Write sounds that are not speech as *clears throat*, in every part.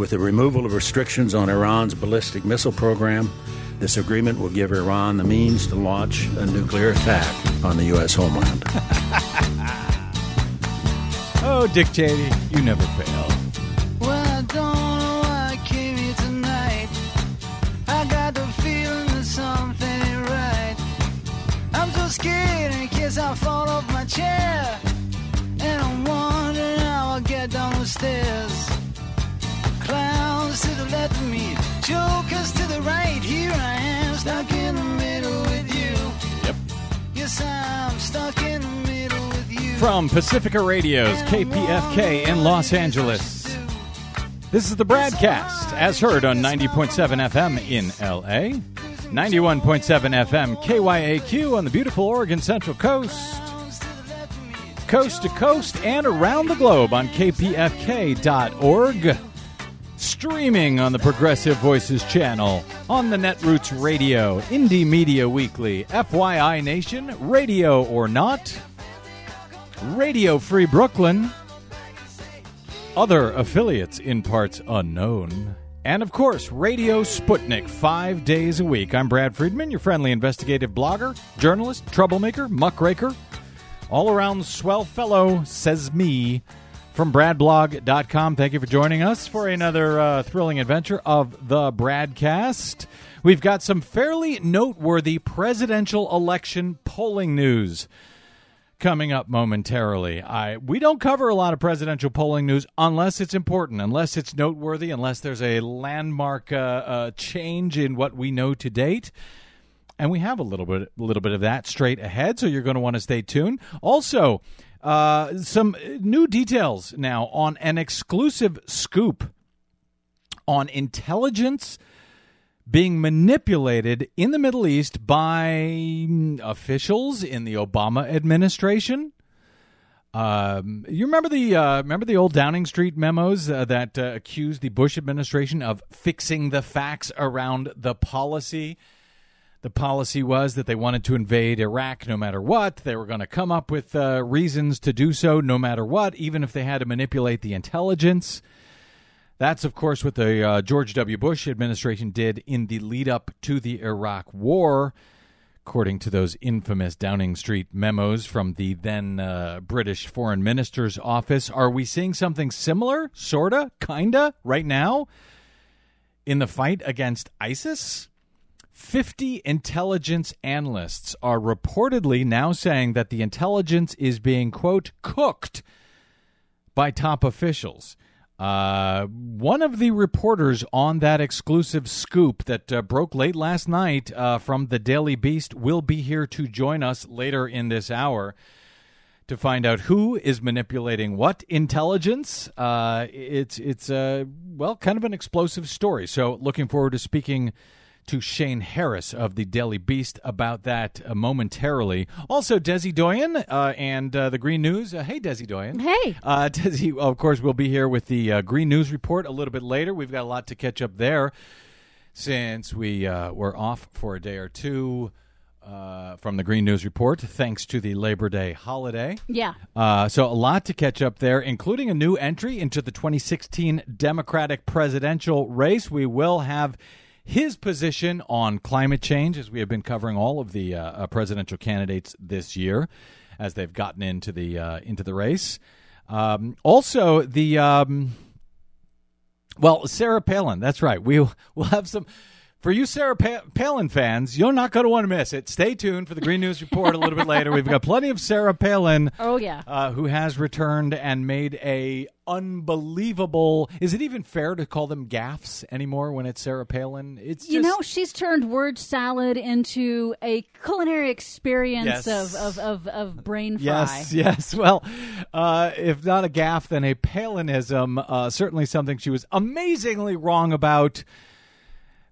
With the removal of restrictions on Iran's ballistic missile program, this agreement will give Iran the means to launch a nuclear attack on the U.S. homeland. *laughs* oh, Dick Cheney, you never Pacifica Radio's KPFK in Los Angeles. This is the Bradcast, as heard on 90.7 FM in LA, 91.7 FM KYAQ on the beautiful Oregon Central Coast, coast to coast and around the globe on kpfk.org, streaming on the Progressive Voices channel, on the Netroots Radio, Indie Media Weekly, FYI Nation, Radio or Not, Radio Free Brooklyn, other affiliates in parts unknown. And of course, Radio Sputnik, five days a week. I'm Brad Friedman, your friendly investigative blogger, journalist, troublemaker, muckraker, all around swell fellow, says me, from bradblog.com. Thank you for joining us for another uh, thrilling adventure of the Bradcast. We've got some fairly noteworthy presidential election polling news coming up momentarily. I we don't cover a lot of presidential polling news unless it's important, unless it's noteworthy, unless there's a landmark uh, uh, change in what we know to date. And we have a little bit, a little bit of that straight ahead, so you're going to want to stay tuned. Also, uh, some new details now on an exclusive scoop on intelligence being manipulated in the Middle East by officials in the Obama administration. Um, you remember the uh, remember the old Downing Street memos uh, that uh, accused the Bush administration of fixing the facts around the policy. The policy was that they wanted to invade Iraq no matter what. They were going to come up with uh, reasons to do so no matter what, even if they had to manipulate the intelligence. That's, of course, what the uh, George W. Bush administration did in the lead up to the Iraq War, according to those infamous Downing Street memos from the then uh, British Foreign Minister's office. Are we seeing something similar, sorta, kinda, right now in the fight against ISIS? 50 intelligence analysts are reportedly now saying that the intelligence is being, quote, cooked by top officials. Uh, one of the reporters on that exclusive scoop that uh, broke late last night uh, from the Daily Beast will be here to join us later in this hour to find out who is manipulating what intelligence. Uh, it's it's uh, well, kind of an explosive story. So, looking forward to speaking to Shane Harris of the Daily Beast about that uh, momentarily. Also, Desi Doyen uh, and uh, the Green News. Uh, hey, Desi Doyen. Hey. Uh, Desi, of course, will be here with the uh, Green News Report a little bit later. We've got a lot to catch up there since we were off for a day or two. from the Green News Report, thanks to the Labor Day holiday. Yeah. so, a lot to catch up there, including a new entry into the 2016 Democratic presidential race. We will have his position on climate change, as we have been covering all of the uh, uh, presidential candidates this year, as they've gotten into the uh, into the race. Um, also, the um, well, Sarah Palin. That's right. We *laughs* We will have some. For you Sarah Palin fans, you're not going to want to miss it. Stay tuned for the Green News Report a little bit later. We've got plenty of Sarah Palin. Oh yeah, uh, who has returned and made a unbelievable. Is it even fair to call them gaffes anymore when it's Sarah Palin? It's just, you know she's turned word salad into a culinary experience Yes. of, of, of, of brain fry. Yes, yes. *laughs* Well, uh, if not a gaffe, then a Palinism. Uh, certainly something she was amazingly wrong about.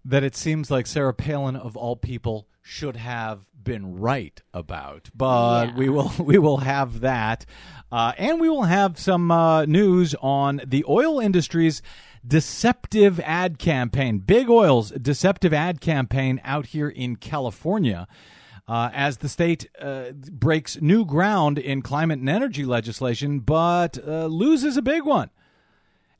That it seems like Sarah Palin, of all people, should have been right about. But Yeah. we will *laughs* we will have that, uh, and we will have some uh, news on the oil industry's deceptive ad campaign. Big Oil's deceptive ad campaign out here in California uh, as the state uh, breaks new ground in climate and energy legislation, but uh, loses a big one.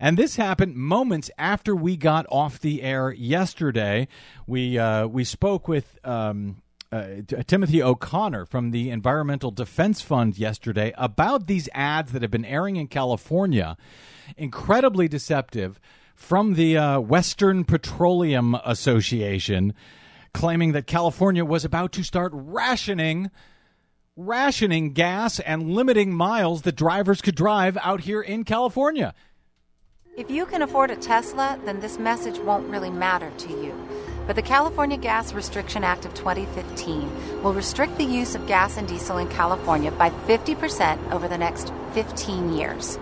And this happened moments after we got off the air yesterday. We uh, we spoke with um, uh, Timothy O'Connor from the Environmental Defense Fund yesterday about these ads that have been airing in California, incredibly deceptive, from the uh, Western Petroleum Association, claiming that California was about to start rationing rationing gas and limiting miles that drivers could drive out here in California. If you can afford a Tesla, then this message won't really matter to you. But the California Gas Restriction Act of 2015 will restrict the use of gas and diesel in California by 50% over the next 15 years.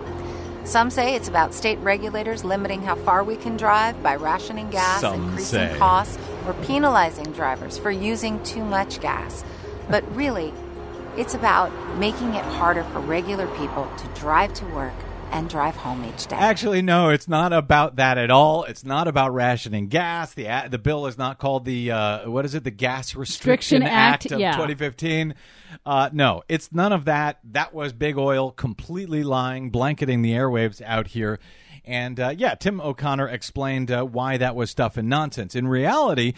Some say it's about state regulators limiting how far we can drive by rationing gas, Some increasing say. costs, or penalizing drivers for using too much gas. But really, it's about making it harder for regular people to drive to work and drive home each day. Actually, no, it's not about that at all. It's not about rationing gas. The the bill is not called the uh, what is it? The Gas Restriction, Restriction Act, of yeah. 2015. Uh, no, it's none of that. That was big oil completely lying, blanketing the airwaves out here. And uh, yeah, Tim O'Connor explained uh, why that was stuff and nonsense. In reality,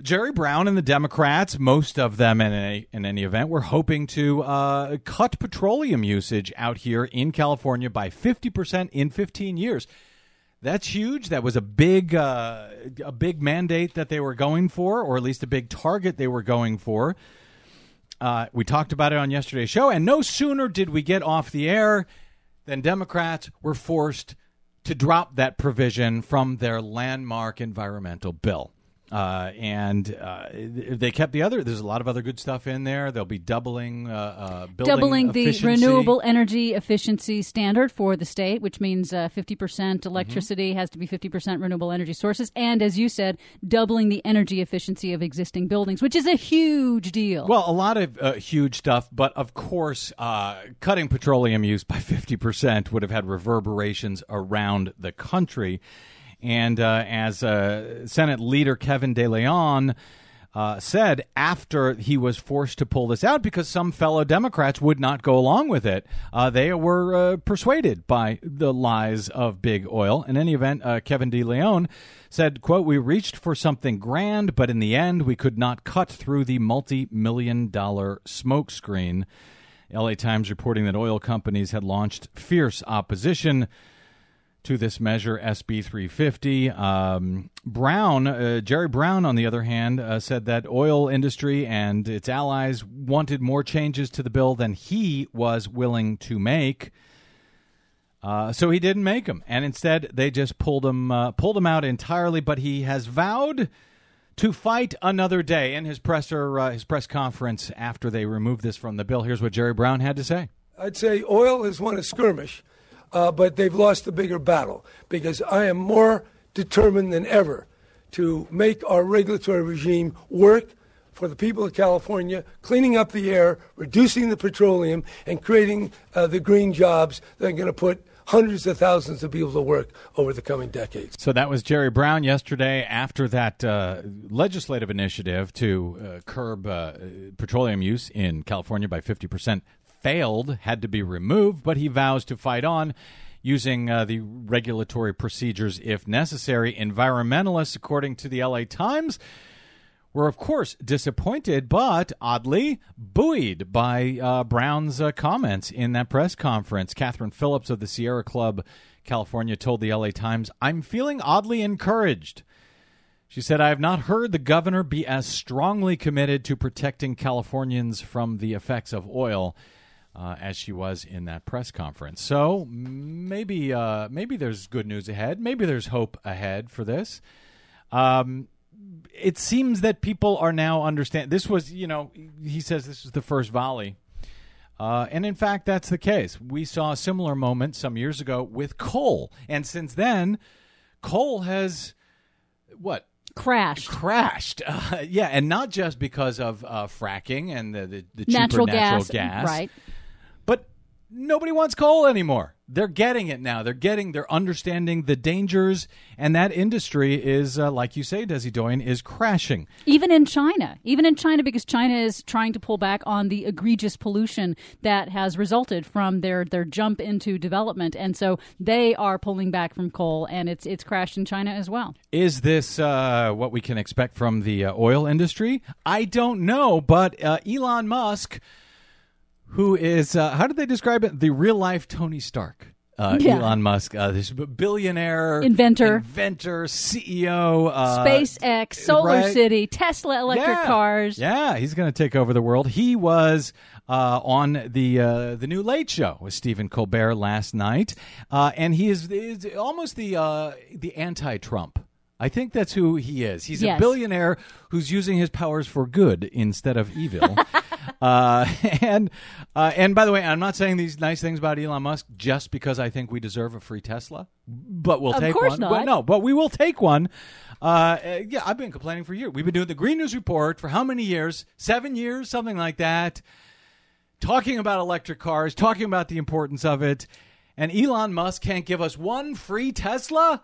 Jerry Brown and the Democrats, most of them in any, in any event, were hoping to uh, cut petroleum usage out here in California by 50% in 15 years. That's huge. That was a big, uh, a big mandate that they were going for, or at least a big target they were going for. Uh, we talked about it on yesterday's show, and no sooner did we get off the air than Democrats were forced to drop that provision from their landmark environmental bill. Uh, and uh, they kept the other. There's a lot of other good stuff in there. They'll be doubling, uh, uh, building doubling the renewable energy efficiency standard for the state, which means uh, 50% Mm-hmm. electricity has to be 50% renewable energy sources. And as you said, doubling the energy efficiency of existing buildings, which is a huge deal. Well, a lot of uh, huge stuff, but of course, uh, cutting petroleum use by 50% would have had reverberations around the country. And uh, as uh, Senate leader Kevin De Leon uh, said after he was forced to pull this out because some fellow Democrats would not go along with it, uh, they were uh, persuaded by the lies of big oil. In any event, uh, Kevin De Leon said, quote, we reached for something grand, but in the end, we could not cut through the multi-million dollar smokescreen. LA Times reporting that oil companies had launched fierce opposition to this measure, SB 350. Um, Brown, uh, Jerry Brown, on the other hand, uh, said that oil industry and its allies wanted more changes to the bill than he was willing to make. Uh, so he didn't make them, and instead they just pulled him uh, pulled him out entirely. But he has vowed to fight another day in his presser uh, his press conference after they removed this from the bill. Here's what Jerry Brown had to say. I'd say oil has won a skirmish, uh, but they've lost the bigger battle because I am more determined than ever to make our regulatory regime work for the people of California, cleaning up the air, reducing the petroleum, and creating uh, the green jobs that are going to put hundreds of thousands of people to work over the coming decades. So that was Jerry Brown yesterday after that uh, legislative initiative to uh, curb uh, petroleum use in California by 50% failed, had to be removed, but he vows to fight on using uh, the regulatory procedures if necessary. Environmentalists, according to the LA Times, were, of course, disappointed, but oddly buoyed by uh, Brown's uh, comments in that press conference. Kathryn Phillips of the Sierra Club, California, told the LA Times, I'm feeling oddly encouraged. She said, I have not heard the governor be as strongly committed to protecting Californians from the effects of oil. Uh, as she was in that press conference, so maybe uh, maybe there's good news ahead. Maybe there's hope ahead for this. Um, it seems that people are now understand. This was, you know, he says this was the first volley, uh, and in fact, that's the case. We saw a similar moment some years ago with coal, and since then, coal has what Crashed. crashed. *laughs* Uh, yeah, and not just because of uh, fracking and the the, the cheaper Natural natural gas, gas, right. Nobody wants coal anymore. they're getting it now. They're getting, they're understanding the dangers, and that industry is, uh, like you say, Desi Doyen, is crashing. Even in China, even in China, because China is trying to pull back on the egregious pollution that has resulted from their their jump into development, and so they are pulling back from coal, and it's it's crashed in China as well. Is this uh, what we can expect from the uh, oil industry? I don't know, but uh, Elon Musk who is uh, how did they describe it? The real life Tony Stark. Uh, Yeah. Elon Musk, uh, this billionaire, Inventor. inventor, CEO, uh, SpaceX, Solar right. City, Tesla electric yeah. cars. Yeah, he's going to take over the world. He was uh, on the uh, the new Late Show with Stephen Colbert last night, uh, and he is, is almost the uh, the anti-Trump. I think that's who he is. He's Yes. a billionaire who's using his powers for good instead of evil. *laughs* uh, *laughs* and uh, and by the way, I'm not saying these nice things about Elon Musk just because I think we deserve a free Tesla, but we'll Of take one. not. But no, but we will take one. Uh, uh, yeah, I've been complaining for years. We've been doing the Green News Report for how many years? Seven years, something like that. Talking about electric cars, talking about the importance of it, and Elon Musk can't give us one free Tesla.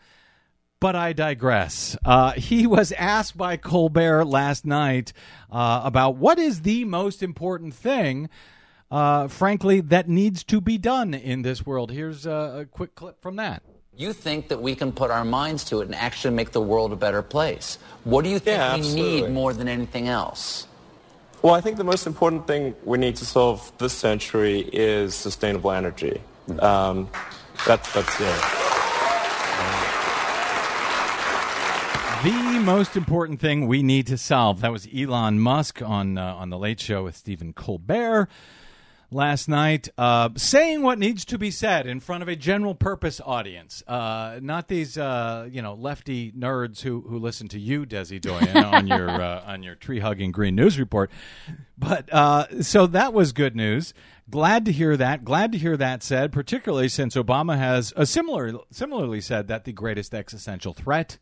But I digress. Uh, he was asked by Colbert last night uh, about what is the most important thing, uh, frankly, that needs to be done in this world. Here's a, a quick clip from that. You think that we can put our minds to it and actually make the world a better place. What do you think Yeah, we absolutely. need more than anything else? Well, I think the most important thing we need to solve this century is sustainable energy. Um, that's it. yeah. The most important thing we need to solve. That was Elon Musk on uh, on the Late Show with Stephen Colbert last night, uh, saying what needs to be said in front of a general purpose audience. Uh, not these uh, you know lefty nerds who who listen to you, Desi Doyen, *laughs* on your uh, on your tree hugging Green News Report. But uh, so that was good news. Glad to hear that. Glad to hear that said, particularly since Obama has a similar similarly said that the greatest existential threat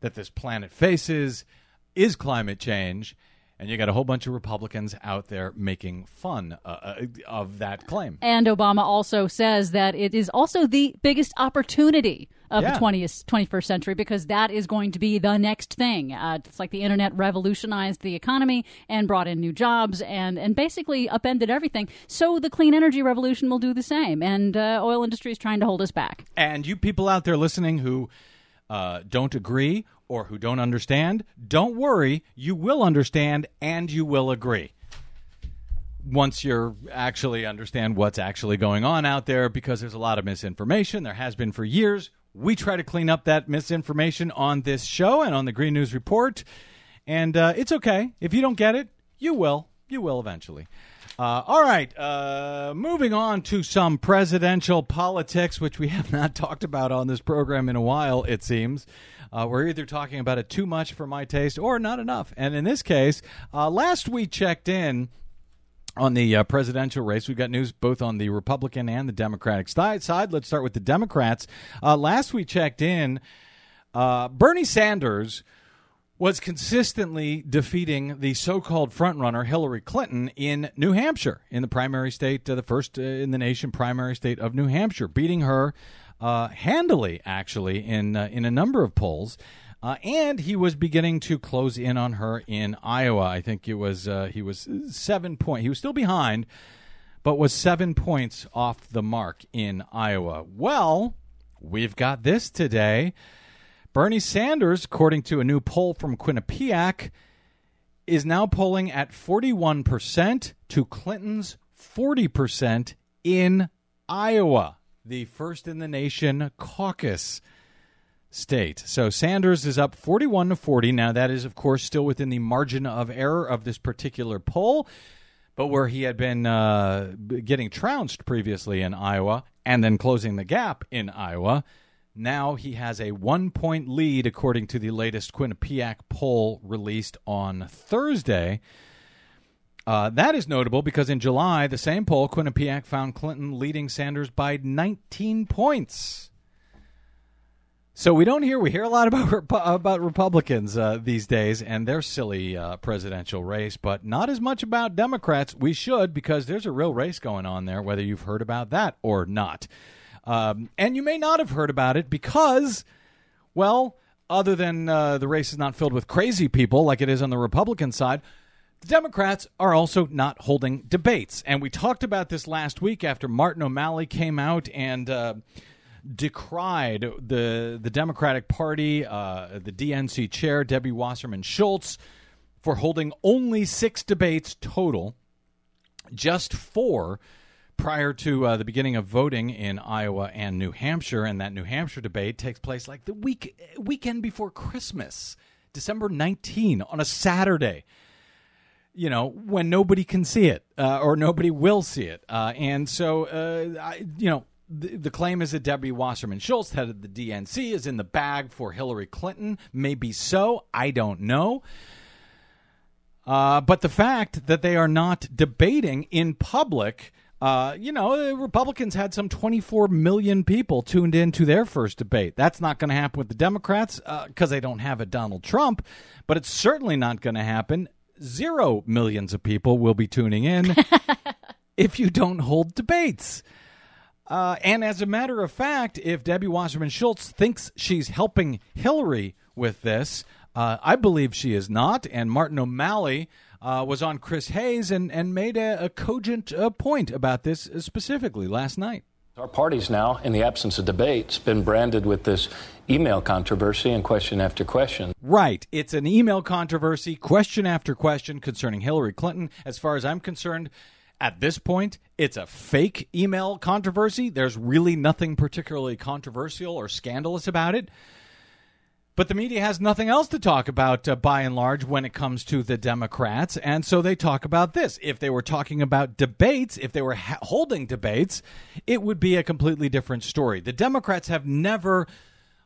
that this planet faces is climate change, and you got a whole bunch of Republicans out there making fun uh, uh, of that claim. And Obama also says that it is also the biggest opportunity of Yeah. the 20th, 21st century because that is going to be the next thing. Uh, it's like the internet revolutionized the economy and brought in new jobs and, and basically upended everything. So the clean energy revolution will do the same. And uh, oil industry is trying to hold us back. And you people out there listening who uh, don't agree or who don't understand, don't worry. You will understand and you will agree. Once you actually understand what's actually going on out there, because there's a lot of misinformation. There has been for years. We try to clean up that misinformation on this show and on the Green News Report. And uh, it's okay. If you don't get it, you will. You will eventually. Uh, all right. Uh, moving on to some presidential politics, which we have *laughs* not talked about on this program in a while, it seems. Uh, we're either talking about it too much for my taste or not enough. And in this case, uh, last we checked in on the uh, presidential race. We've got news both on the Republican and the Democratic side. Let's start with the Democrats. Uh, last we checked in, Bernie Sanders was consistently defeating the so-called frontrunner Hillary Clinton in New Hampshire in the primary state, uh, the first uh, in the nation primary state of New Hampshire, beating her uh, handily, actually, in uh, in a number of polls. Uh, and he was beginning to close in on her in Iowa. I think it was uh, he was seven point. He was still behind, but was seven points off the mark in Iowa. Well, we've got this today. Bernie Sanders, according to a new poll from Quinnipiac, is now polling at 41% to Clinton's 40% in Iowa, the first in the nation caucus state. So Sanders is up 41 to 40. Now, that is, of course, still within the margin of error of this particular poll, but where he had been uh, getting trounced previously in Iowa and then closing the gap in Iowa. Now he has a one point lead, according to the latest Quinnipiac poll released on Thursday. Uh, that is notable because in July, the same poll, Quinnipiac found Clinton leading Sanders by 19 points. So we don't hear we hear a lot about about Republicans uh, these days and their silly uh, presidential race, but not as much about Democrats. We should because there's a real race going on there, whether you've heard about that or not. Um, and you may not have heard about it because, well, other than uh, the race is not filled with crazy people like it is on the Republican side, the Democrats are also not holding debates. And we talked about this last week after Martin O'Malley came out and. Uh, decried the the Democratic Party, uh, the DNC chair Debbie Wasserman Schultz, for holding only six debates total, just four prior to uh, the beginning of voting in Iowa and New Hampshire, and that New Hampshire debate takes place like the week weekend before Christmas, December 19 on a Saturday. You know when nobody can see it uh, or nobody will see it, uh, and so uh, I, you know the, the claim is that Debbie Wasserman Schultz, head of the DNC, is in the bag for Hillary Clinton. Maybe so. I don't know. Uh, but the fact that they are not debating in public, uh, you know, the Republicans had some 24 million people tuned in to their first debate. That's not going to happen with the Democrats because uh, they don't have a Donald Trump, but it's certainly not going to happen. Zero millions of people will be tuning in *laughs* if you don't hold debates. Uh, and as a matter of fact, if Debbie Wasserman Schultz thinks she's helping Hillary with this, uh, I believe she is not. And Martin O'Malley uh, was on Chris Hayes and, and made a, a cogent uh, point about this specifically last night. Our party's now, in the absence of debates, been branded with this email controversy and question after question. Right. It's an email controversy, question after question concerning Hillary Clinton. As far as I'm concerned, at this point, it's a fake email controversy. There's really nothing particularly controversial or scandalous about it. But the media has nothing else to talk about uh, by and large when it comes to the Democrats. And so they talk about this. If they were talking about debates, if they were ha- holding debates, it would be a completely different story. The Democrats have never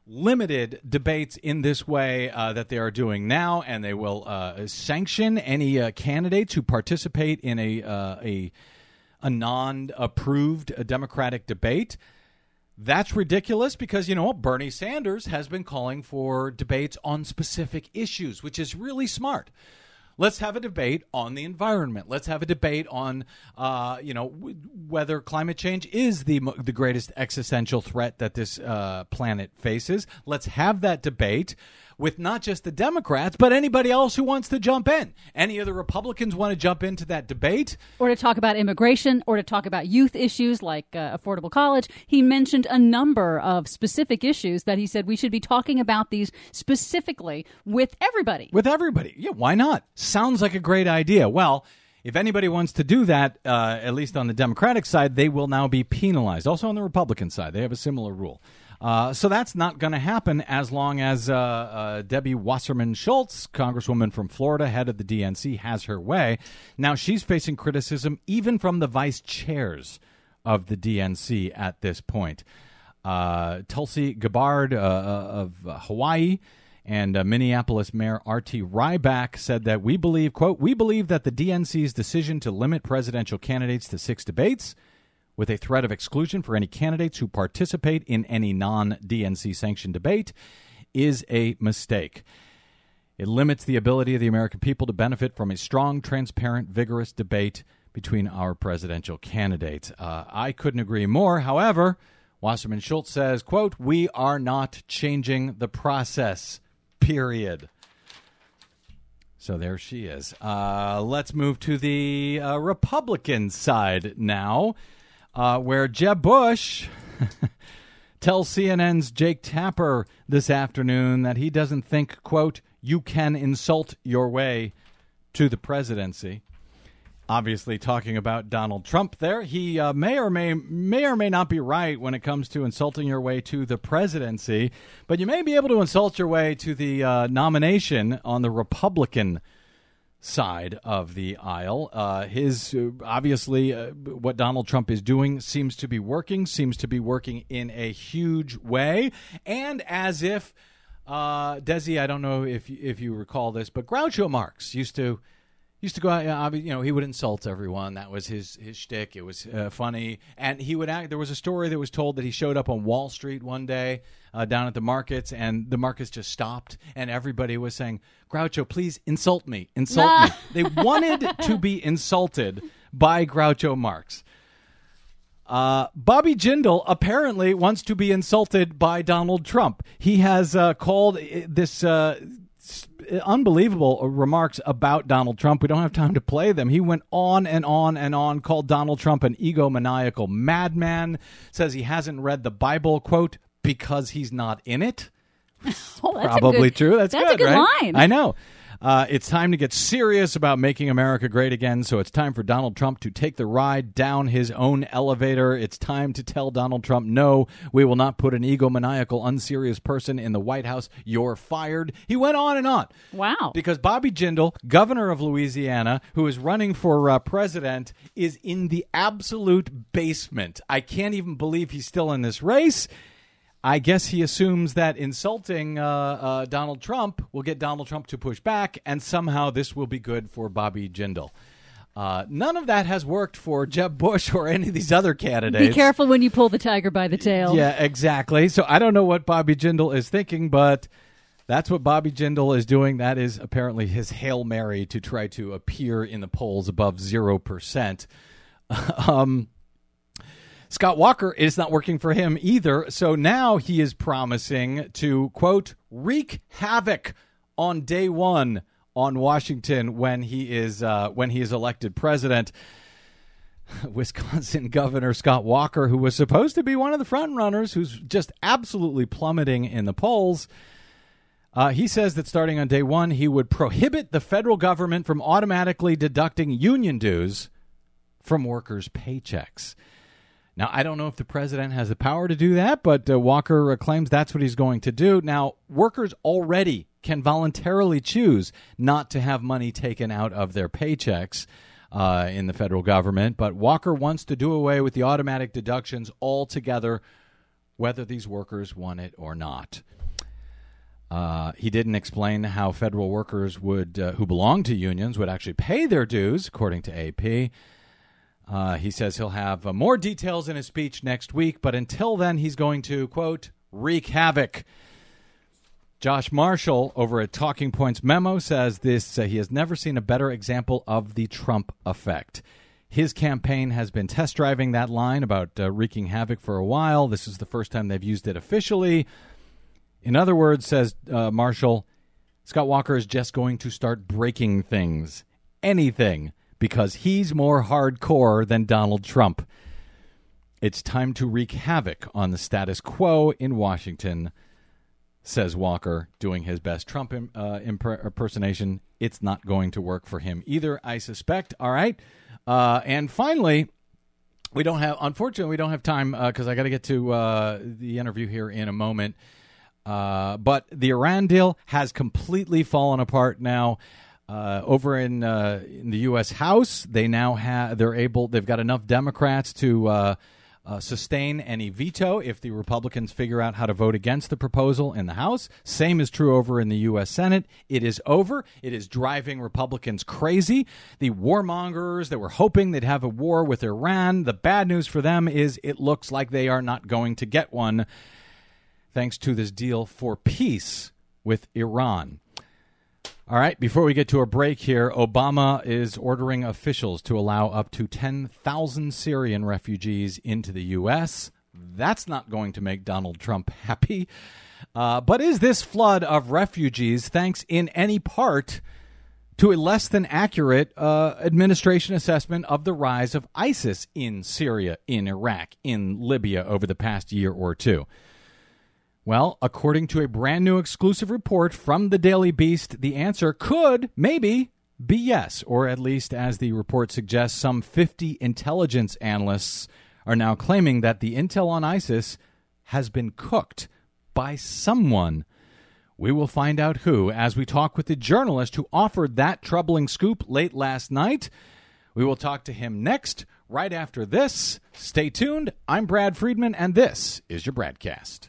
limited debates in this way uh, that they are doing now, and they will uh, sanction any uh, candidates who participate in a, uh, a, a non approved uh, Democratic debate. That's ridiculous because, you know, what Bernie Sanders has been calling for debates on specific issues, which is really smart. Let's have a debate on the environment. Let's have a debate on, uh, you know, w- whether climate change is the the greatest existential threat that this uh, planet faces. Let's have that debate with not just the Democrats, but anybody else who wants to jump in. Any of the Republicans want to jump into that debate? Or to talk about immigration, or to talk about youth issues like uh, affordable college. He mentioned a number of specific issues that he said we should be talking about these specifically with everybody. With everybody. Yeah, why not? Sounds like a great idea. Well, if anybody wants to do that, uh, at least on the Democratic side, they will now be penalized. Also on the Republican side, they have a similar rule. Uh, so that's not going to happen as long as uh, uh, Debbie Wasserman Schultz, Congresswoman from Florida, head of the DNC, has her way. Now she's facing criticism even from the vice chairs of the DNC at this point. Uh, Tulsi Gabbard uh, of Hawaii and uh, Minneapolis Mayor R.T. Rybak said that we believe, quote, we believe that the DNC's decision to limit presidential candidates to six debates with a threat of exclusion for any candidates who participate in any non DNC sanctioned debate is a mistake. It limits the ability of the American people to benefit from a strong, transparent, vigorous debate between our presidential candidates. Uh, I couldn't agree more. However, Wasserman Schultz says, quote, we are not changing the process, period. So there she is. Uh, let's move to the uh, Republican side now uh, where Jeb Bush *laughs* tells CNN's Jake Tapper this afternoon that he doesn't think, quote, you can insult your way to the presidency. Obviously, talking about Donald Trump there, he uh, may or may may or may not be right when it comes to insulting your way to the presidency, but you may be able to insult your way to the uh, nomination on the Republican side of the aisle. Uh, his uh, obviously uh, what Donald Trump is doing seems to be working, seems to be working in a huge way, and as if uh, Desi, I don't know if if you recall this, but Groucho Marx used to used to go out. You know, he would insult everyone. That was his his shtick. It was uh, funny, and he would act. There was a story that was told that he showed up on Wall Street one day uh, down at the markets, and the markets just stopped, and everybody was saying, "Groucho, please insult me, insult me." *laughs* They wanted to be insulted by Groucho Marx. Uh, Bobby Jindal apparently wants to be insulted by Donald Trump. He has uh, called uh, this uh, unbelievable remarks about Donald Trump. We don't have time to play them. He went on and on and on, called Donald Trump an egomaniacal madman, says he hasn't read the Bible, quote, because he's not in it. *laughs* Oh, that's Probably good- true. That's, that's a good right? line. I know. Uh, it's time to get serious about making America great again. So it's time for Donald Trump to take the ride down his own elevator. It's time to tell Donald Trump, no, we will not put an egomaniacal, unserious person in the White House. You're fired. He went on and on. Wow. Because Bobby Jindal, governor of Louisiana, who is running for uh, president, is in the absolute basement. I can't even believe he's still in this race. I guess he assumes that insulting uh, uh, Donald Trump will get Donald Trump to push back, and somehow this will be good for Bobby Jindal. Uh, none of that has worked for Jeb Bush or any of these other candidates. Be careful when you pull the tiger by the tail. Yeah, exactly. So I don't know what Bobby Jindal is thinking, but that's what Bobby Jindal is doing. That is apparently his Hail Mary to try to appear in the polls above 0%. *laughs* um, Scott Walker is not working for him either. So now he is promising to, quote, wreak havoc on day one on Washington when he is uh, when he is elected president. *sighs* Wisconsin Governor Scott Walker, who was supposed to be one of the front runners, who's just absolutely plummeting in the polls. Uh, he says that starting on day one, he would prohibit the federal government from automatically deducting union dues from workers' paychecks. Now, I don't know if the president has the power to do that, but uh, Walker claims that's what he's going to do. Now, workers already can voluntarily choose not to have money taken out of their paychecks uh, in the federal government, but Walker wants to do away with the automatic deductions altogether, whether these workers want it or not. Uh, he didn't explain how federal workers would, uh, who belong to unions, would actually pay their dues, according to AP. Uh, he says he'll have uh, more details in his speech next week, but until then, he's going to, quote, wreak havoc. Josh Marshall over at Talking Points Memo says this uh, he has never seen a better example of the Trump effect. His campaign has been test driving that line about uh, wreaking havoc for a while. This is the first time they've used it officially. In other words, says uh, Marshall, Scott Walker is just going to start breaking things, anything, because he's more hardcore than Donald Trump. It's time to wreak havoc on the status quo in Washington, says Walker, doing his best Trump uh, imper- impersonation. It's not going to work for him either, I suspect. All right. Uh, and finally, we don't have, unfortunately, we don't have time because I got to get to uh, the interview here in a moment. Uh, but the Iran deal has completely fallen apart now. Uh, over in uh, in the U.S. House, they now have they're able they've got enough Democrats to uh, uh, sustain any veto if the Republicans figure out how to vote against the proposal in the House. Same is true over in the U.S. Senate. It is over. It is driving Republicans crazy. The warmongers that were hoping they'd have a war with Iran. The bad news for them is it looks like they are not going to get one thanks to this deal for peace with Iran. All right, before we get to a break here, Obama is ordering officials to allow up to 10,000 Syrian refugees into the U.S. That's not going to make Donald Trump *laughs* happy. Uh, but is this flood of refugees thanks in any part to a less than accurate uh, administration assessment of the rise of ISIS in Syria, in Iraq, in Libya over the past year or two? Well, according to a brand new exclusive report from the Daily Beast, the answer could, maybe, be yes, or at least, as the report suggests, some 50 intelligence analysts are now claiming that the intel on ISIS has been cooked by someone. We will find out who as we talk with the journalist who offered that troubling scoop late last night. We will talk to him next, right after this. Stay tuned. I'm Brad Friedman, and this is your Bradcast.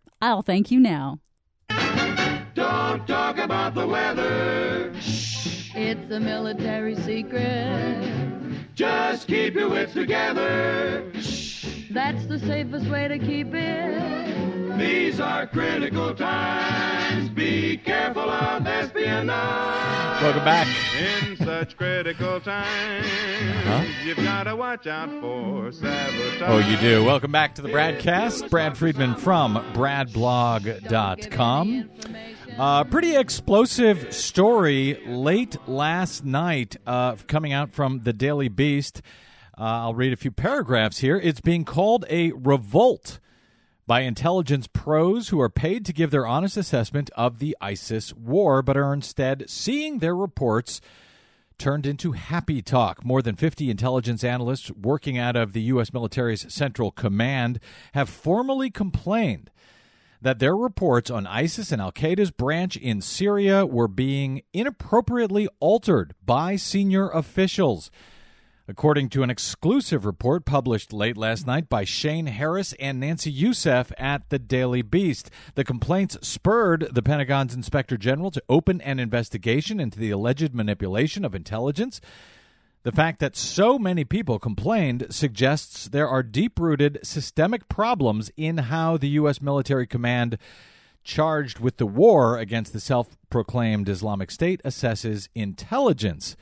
I'll thank you now. Don't talk about the weather. It's a military secret. Just keep your wits together. That's the safest way to keep it. These are critical times. Be careful of espionage. Welcome back. In such critical times, Huh? you've got to watch out for sabotage. Oh, you do. Welcome back to the Bradcast. Brad Friedman from bradblog.com. Uh, pretty explosive story late last night uh, coming out from the Daily Beast. Uh, I'll read a few paragraphs here. It's being called a revolt by intelligence pros who are paid to give their honest assessment of the ISIS war, but are instead seeing their reports turned into happy talk. More than 50 intelligence analysts working out of the U.S. military's Central Command have formally complained that their reports on ISIS and Al Qaeda's branch in Syria were being inappropriately altered by senior officials. According to an exclusive report published late last night by Shane Harris and Nancy Youssef at the Daily Beast, the complaints spurred the Pentagon's Inspector General to open an investigation into the alleged manipulation of intelligence. The fact that so many people complained suggests there are deep rooted systemic problems in how the U.S. military command charged with the war against the self proclaimed Islamic State assesses intelligence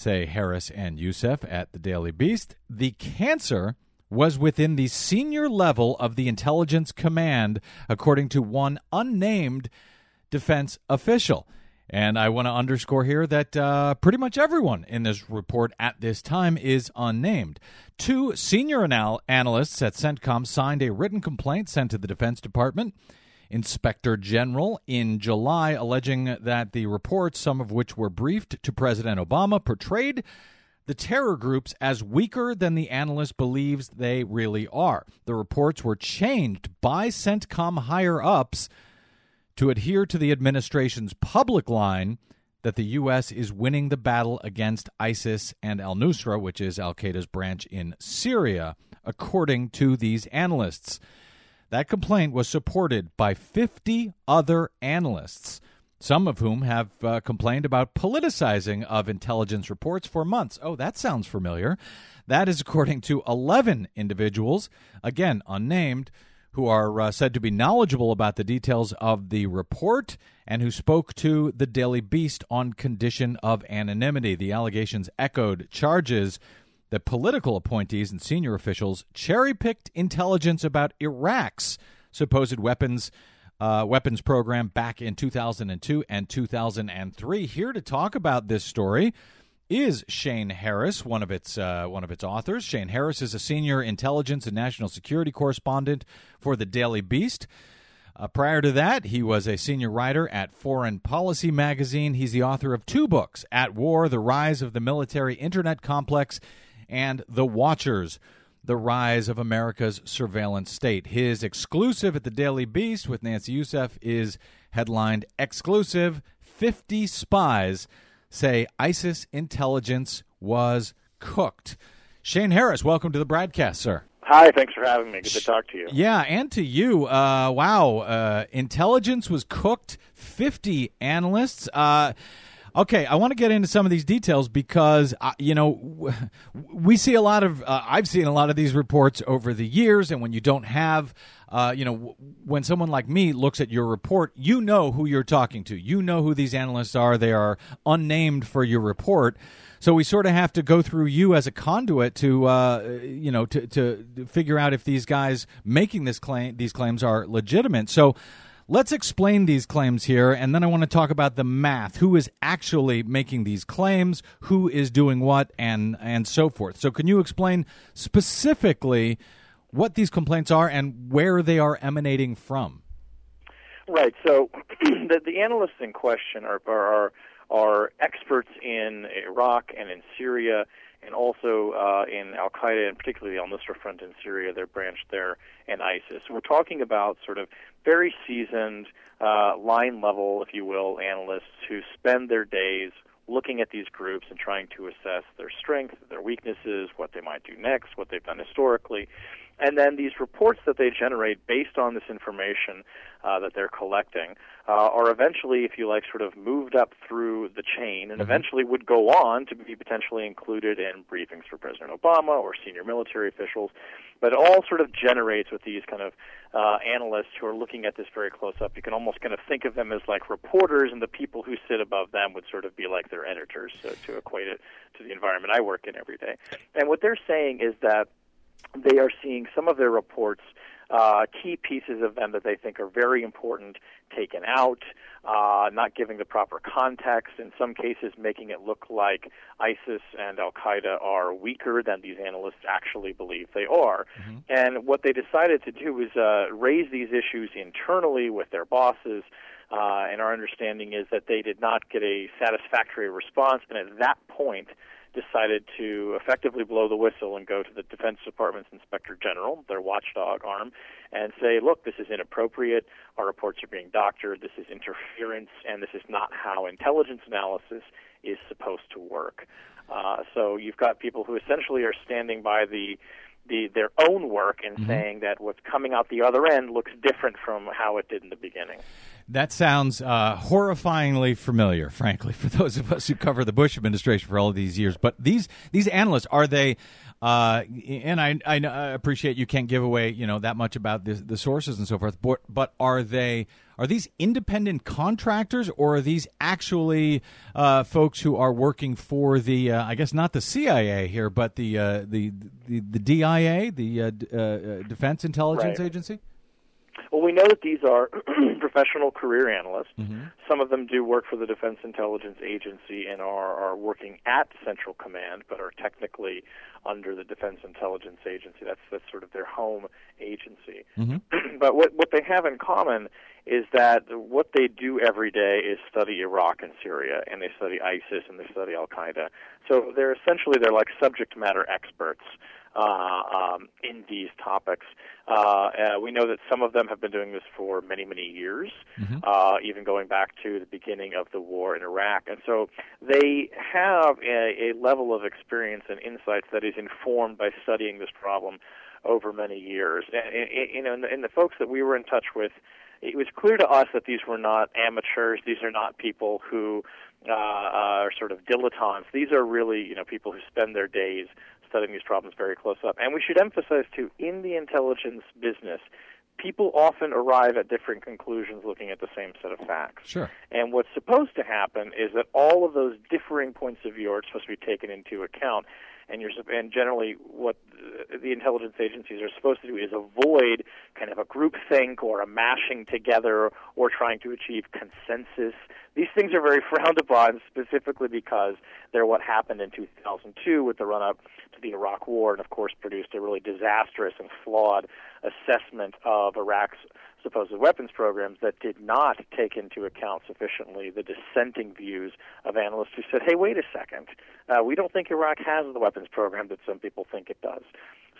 say Harris and Youssef at the Daily Beast. The cancer was within the senior level of the intelligence command, according to one unnamed defense official. And I want to underscore here that uh, pretty much everyone in this report at this time is unnamed. Two senior anal- analysts at CENTCOM signed a written complaint sent to the Defense Department Inspector General in July, alleging that the reports, some of which were briefed to President Obama, portrayed the terror groups as weaker than the analyst believes they really are. The reports were changed by CENTCOM higher ups to adhere to the administration's public line that the U.S. is winning the battle against ISIS and al Nusra, which is Al Qaeda's branch in Syria, according to these analysts. That complaint was supported by 50 other analysts, some of whom have uh, complained about politicizing of intelligence reports for months. Oh, that sounds familiar. That is according to 11 individuals, again, unnamed, who are uh, said to be knowledgeable about the details of the report and who spoke to the Daily Beast on condition of anonymity. The allegations echoed charges that political appointees and senior officials cherry picked intelligence about Iraq's supposed weapons uh, weapons program back in 2002 and 2003. Here to talk about this story is Shane Harris, one of its uh, one of its authors. Shane Harris is a senior intelligence and national security correspondent for the Daily Beast. Uh, prior to that, he was a senior writer at Foreign Policy magazine. He's the author of two books: "At War: The Rise of the Military Internet Complex." And The Watchers, The Rise of America's Surveillance State. His exclusive at the Daily Beast with Nancy Youssef is headlined Exclusive 50 Spies Say ISIS Intelligence Was Cooked. Shane Harris, welcome to the Bradcast, sir. Hi, thanks for having me. Good to talk to you. Yeah, and to you. Uh, wow, uh, intelligence was cooked. Fifty analysts. Uh, okay, I want to get into some of these details because uh, you know we see a lot of. Uh, I've seen a lot of these reports over the years, and when you don't have. Uh, you know, when someone like me looks at your report, you know who you're talking to. You know who these analysts are. They are unnamed for your report. So we sort of have to go through you as a conduit to, uh, you know, to, to figure out if these guys making this claim, these claims are legitimate. So let's explain these claims here, and then I want to talk about the math. Who is actually making these claims? Who is doing what, and and so forth. So can you explain specifically what these complaints are and where they are emanating from? Right. So *clears throat* the, the analysts in question are, are are experts in Iraq and in Syria and also uh, in Al Qaeda and particularly the Al Nusra Front in Syria, their branch there, and ISIS. We're talking about sort of very seasoned, uh, line level, if you will, analysts who spend their days looking at these groups and trying to assess their strengths, their weaknesses, what they might do next, what they've done historically. And then these reports that they generate based on this information uh, that they're collecting uh, are eventually, if you like, sort of moved up through the chain and eventually would go on to be potentially included in briefings for President Obama or senior military officials. But it all sort of generates with these kind of uh, analysts who are looking at this very close up. You can almost kind of think of them as like reporters, and the people who sit above them would sort of be like their editors so to equate it to the environment I work in every day. And what they're saying is that they are seeing some of their reports, uh, key pieces of them that they think are very important, taken out, uh, not giving the proper context, in some cases making it look like ISIS and Al Qaeda are weaker than these analysts actually believe they are. And what they decided to do is uh, raise these issues internally with their bosses. Uh, and our understanding is that they did not get a satisfactory response, and at that point, decided to effectively blow the whistle and go to the Defense Department's Inspector General, their watchdog arm, and say, look, this is inappropriate. Our reports are being doctored. This is interference, and this is not how intelligence analysis is supposed to work. Uh, so you've got people who essentially are standing by the the, their own work and saying that what's coming out the other end looks different from how it did in the beginning. That sounds uh, horrifyingly familiar, frankly, for those of us who cover the Bush administration for all of these years. But these these analysts are they? Uh, and I, I I appreciate you can't give away you know that much about the, the sources and so forth. But but are they are these independent contractors or are these actually uh, folks who are working for the uh, I guess not the CIA here, but the uh, the, the the DIA, the uh, Defense Intelligence Right. Agency? Well, we know that these are *clears throat* professional career analysts. Some of them do work for the Defense Intelligence Agency and are, are working at Central Command, but are technically under the Defense Intelligence Agency. That's that's sort of their home agency. *clears throat* but what what they have in common is that what they do every day is study Iraq and Syria, and they study ISIS and they study Al Qaeda. So they're essentially they're like subject matter experts uh, um, in these topics. Uh, uh, we know that some of them have been doing this for many, many years, uh, even going back to the beginning of the war in Iraq. And so they have a, a level of experience and insights that is informed by studying this problem over many years. And, you know, and the, and the folks that we were in touch with, it was clear to us that these were not amateurs. These are not people who uh, are sort of dilettantes. These are really, you know, people who spend their days studying these problems very close up. And we should emphasize too, in the intelligence business, people often arrive at different conclusions looking at the same set of facts. Sure. And what's supposed to happen is that all of those differing points of view are supposed to be taken into account. And you're and generally what the- intelligence agencies are supposed to do is avoid kind of a groupthink or a mashing together or trying to achieve consensus. These things are very *laughs* frowned upon specifically because they're what happened in 2002 with the run up to the Iraq War and of course produced a really disastrous and flawed assessment of Iraq's supposed weapons programs that did not take into account sufficiently the dissenting views of analysts who said, hey, wait a second, uh, we don't think Iraq has the weapons program that some people think it does.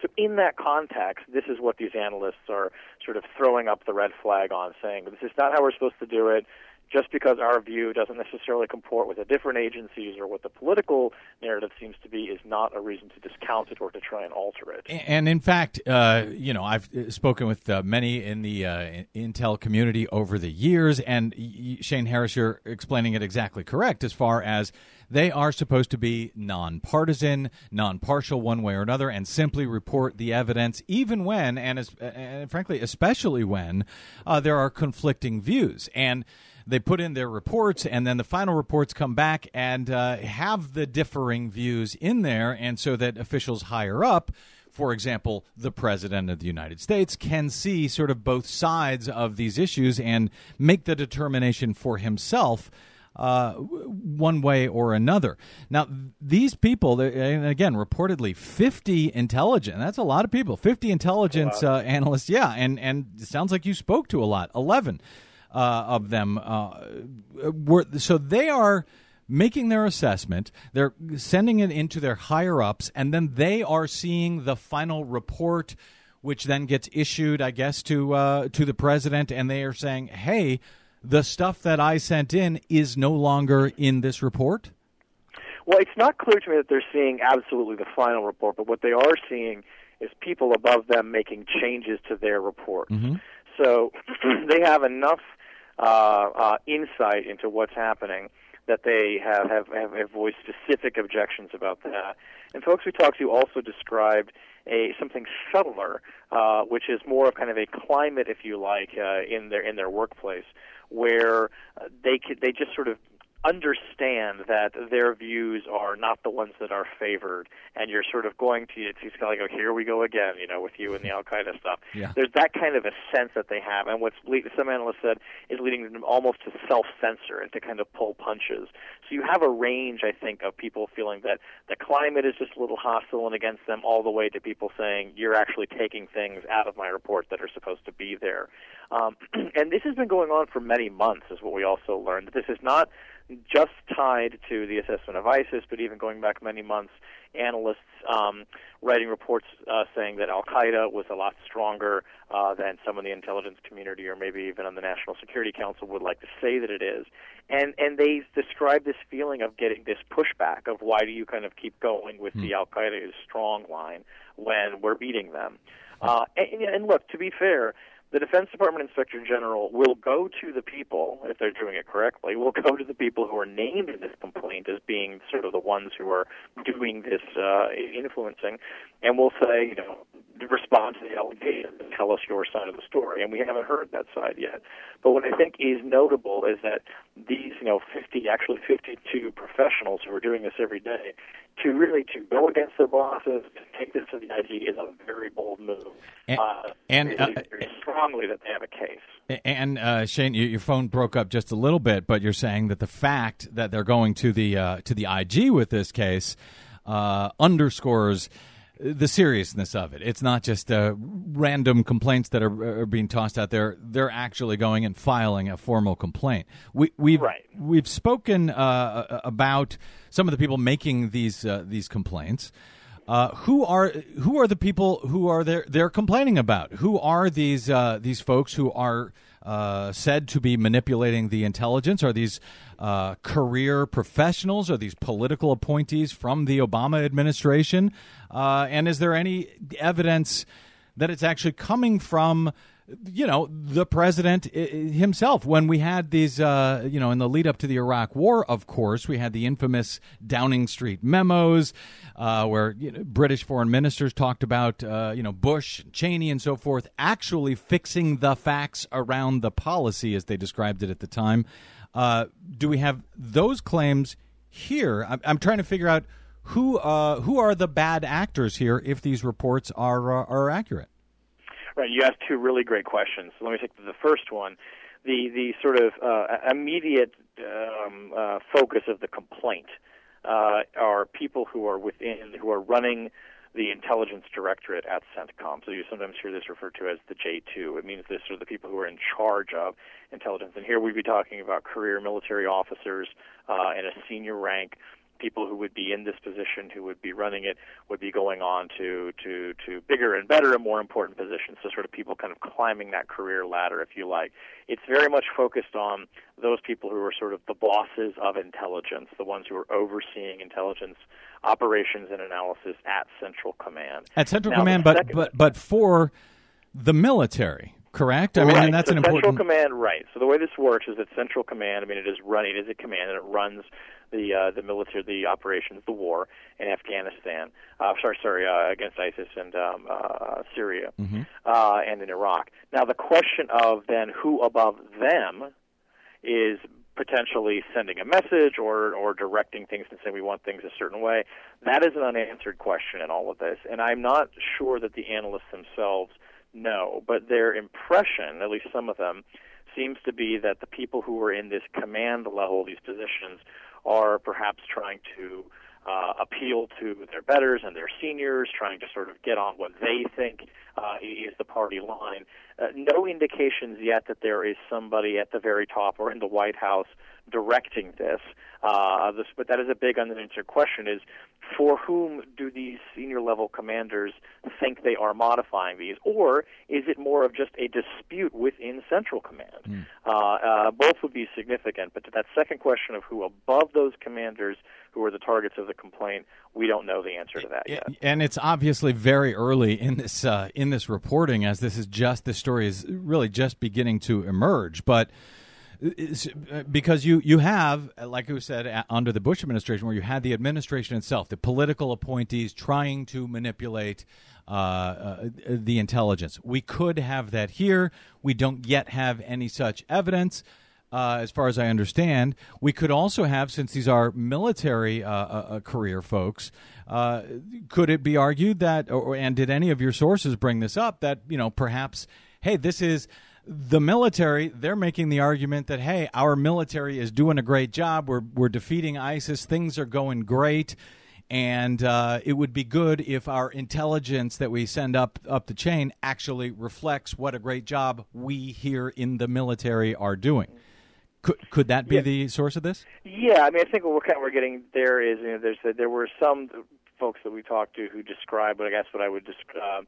So, in that context, this is what these analysts are sort of throwing up the red flag on, saying this is not how we're supposed to do it. Just because our view doesn't necessarily comport with the different agencies or what the political narrative seems to be is not a reason to discount it or to try and alter it. And in fact, uh, you know, I've uh, spoken with uh, many in the uh, Intel community over the years, and Shane Harris, you're explaining it exactly correct as far as they are supposed to be nonpartisan, non-partial one way or another, and simply report the evidence, even when, and, as, and frankly, especially when uh, there are conflicting views. And they put in their reports, and then the final reports come back and uh, have the differing views in there, and so that officials higher up for example, the President of the United States can see sort of both sides of these issues and make the determination for himself. Uh, one way or another. Now, these people, and again, reportedly 50 intelligence, that's a lot of people, 50 intelligence uh, analysts, yeah, and, and it sounds like you spoke to a lot, 11 uh, of them uh, were, so they are making their assessment, they're sending it into their higher ups, and then they are seeing the final report, which then gets issued, I guess, to uh, to the president, and they are saying, "Hey, the stuff that I sent in is no longer in this report." Well, it's not clear to me that they're seeing absolutely the final report, but what they are seeing is people above them making changes to their report. Mm-hmm. So *clears throat* they have enough insight into what's happening that they have, have, have, voiced specific objections about that. And folks we talked to also described a something subtler, uh, which is more of kind of a climate, if you like, uh, in their in their workplace, where uh, they could, they just sort of understand that their views are not the ones that are favored, and you're sort of going to it's kind of like, oh, here we go again, you know, with you and the Al Qaeda stuff. Yeah. There's that kind of a sense that they have, and what some analysts said is leading them almost to self-censor and to kind of pull punches. So you have a range, I think, of people feeling that the climate is just a little hostile and against them, all the way to people saying you're actually taking things out of my report that are supposed to be there. Um, *clears throat* and this has been going on for many months, is what we also learned. This is not just tied to the assessment of ISIS, but even going back many months, analysts um, writing reports uh, saying that Al Qaeda was a lot stronger uh, than some in the intelligence community, or maybe even on the National Security Council would like to say that it is. And and they describe this feeling of getting this pushback of why do you kind of keep going with the Al Qaeda is strong line when we're beating them. Uh, and, and look, to be fair, the Defense Department Inspector General will go to the people, if they're doing it correctly, will go to the people who are named in this complaint as being sort of the ones who are doing this uh, influencing, and will say, you know, respond to the allegation and tell us your side of the story. And we haven't heard that side yet. But what I think is notable is that these, you know, 50, actually 52 professionals who are doing this every day, to really to go against their bosses, to take this to the IG is a very bold move. And, uh, and uh, strongly that they have a case. And uh, Shane, your, your phone broke up just a little bit, but you're saying that the fact that they're going to the uh, to the IG with this case uh, underscores the seriousness of it. It's not just uh, random complaints that are, are, being tossed out there. They're actually going and filing a formal complaint. We, we've right. we've spoken uh, about some of the people making these uh, these complaints. Uh, who are who are the people who are there they're complaining about? Who are these uh, these folks who are uh, said to be manipulating the intelligence? Are these uh, career professionals? Are these political appointees from the Obama administration? Uh, and is there any evidence that it's actually coming from? you know the president himself when we had these uh, you know in the lead up to the iraq war of course we had the infamous downing street memos uh, where you know, british foreign ministers talked about uh, you know bush cheney and so forth actually fixing the facts around the policy as they described it at the time uh, do we have those claims here i'm, I'm trying to figure out who uh, who are the bad actors here if these reports are uh, are accurate Right, you asked two really great questions. So let me take the first one. The the sort of uh, immediate um, uh, focus of the complaint uh, are people who are within who are running the intelligence directorate at CENTCOM. So you sometimes hear this referred to as the J2. It means this are the people who are in charge of intelligence. And here we'd be talking about career military officers uh, in a senior rank people who would be in this position, who would be running it, would be going on to to to bigger and better and more important positions. So sort of people kind of climbing that career ladder, if you like. It's very much focused on those people who are sort of the bosses of intelligence, the ones who are overseeing intelligence operations and analysis at Central Command. At Central now, Command, but second, but but for the military. Correct. I mean, right. and that's so an important. Central. Command, right? So the way this works is that Central Command. I mean, it is run. It is a command, and it runs the uh, the military, the operations, the war in Afghanistan. Uh, sorry, sorry, uh, against ISIS and um, uh, Syria Mhm. uh, and in Iraq. Now, the question of then who above them is potentially sending a message or or directing things and saying we want things a certain way. That is an unanswered question in all of this, and I'm not sure that the analysts themselves know, but their impression, at least some of them, seems to be that the people who are in this command level, these positions, are perhaps trying to uh, appeal to their betters and their seniors, trying to sort of get on what they think uh, is the party line. Uh, no indications yet that there is somebody at the very top or in the White House directing this. Uh, this but that is a big unanswered question: is for whom do these senior level commanders think they are modifying these, or is it more of just a dispute within Central Command? Hmm. Uh, uh, both would be significant, but to that second question of who above those commanders who are the targets of the complaint, we don't know the answer to that yet. and it's obviously very early in this uh, in this reporting, as this is just this story is really just beginning to emerge. But because you you have, uh, like we said, uh, under the Bush administration, where you had the administration itself, the political appointees trying to manipulate. Uh, uh, the intelligence. We could have that here. We don't yet have any such evidence uh, as far as I understand. We could also have, since these are military uh, uh, uh, career folks, uh, could it be argued that, or, and did any of your sources bring this up, that, you know, perhaps, hey, this is the military, they're making the argument that, hey, our military is doing a great job. We're, we're defeating ISIS. Things are going great. And uh, it would be good if our intelligence that we send up up the chain actually reflects what a great job we here in the military are doing. Could could that be Yeah. the source of this? Yeah, I mean, I think what we're kind of we're getting there is, you know, there's there were some folks that we talked to who described, what I guess what I would just uh,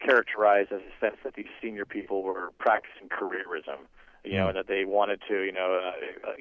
characterize as a sense that these senior people were practicing careerism. You know, Mm. that they wanted to, you know, uh, uh,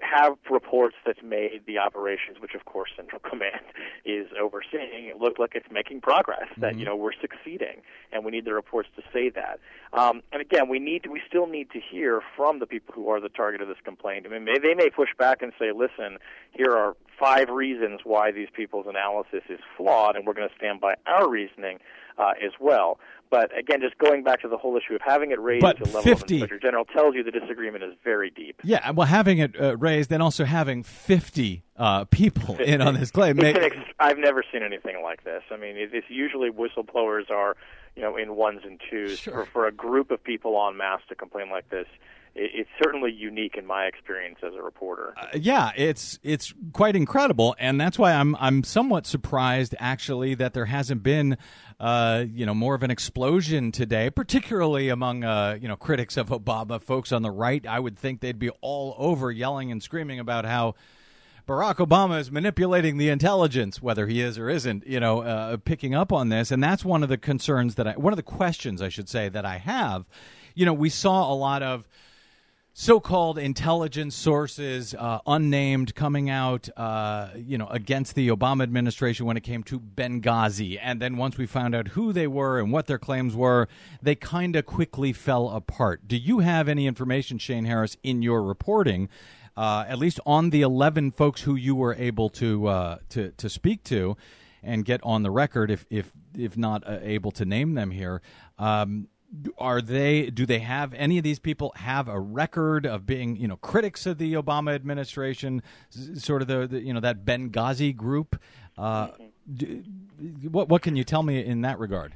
have reports that made the operations, which of course Central *laughs* Command is overseeing, it look like it's making progress. That you know we're succeeding, and we need the reports to say that. Um, and again, we need to, we still need to hear from the people who are the target of this complaint. I mean, may, they may push back and say, "Listen, here are five reasons why these people's analysis is flawed, and we're going to stand by our reasoning uh, as well." But again, just going back to the whole issue of having it raised But to the level 50 of Inspector General tells you the disagreement is very deep. Yeah, well, having it uh, raised and also having fifty uh, people in on this claim. May- *laughs* ex- I've never seen anything like this. I mean, it's usually whistleblowers are, you know, in ones and twos. For, for a group of people en masse to complain like this, it's certainly unique in my experience as a reporter. yeah, it's it's quite incredible, and that's why I'm I'm somewhat surprised actually that there hasn't been, uh, you know, more of an explosion today, particularly among uh, you know critics of Obama, folks on the right. I would think they'd be all over yelling and screaming about how. Barack Obama is manipulating the intelligence, whether he is or isn't, you know, uh, picking up on this. And that's one of the concerns that I, one of the questions I should say that I have. You know, we saw a lot of so-called intelligence sources, uh, unnamed, coming out, uh, you know, against the Obama administration when it came to Benghazi, and then once we found out who they were and what their claims were, they kind of quickly fell apart. Do you have any information, Shane Harris, in your reporting, uh, at least on the eleven folks who you were able to uh, to to speak to, and get on the record, if if if not uh, able to name them here? Um, are they do they have any of these people have a record of being you know critics of the Obama administration sort of the, the you know that Benghazi group uh, d- what what can you tell me in that regard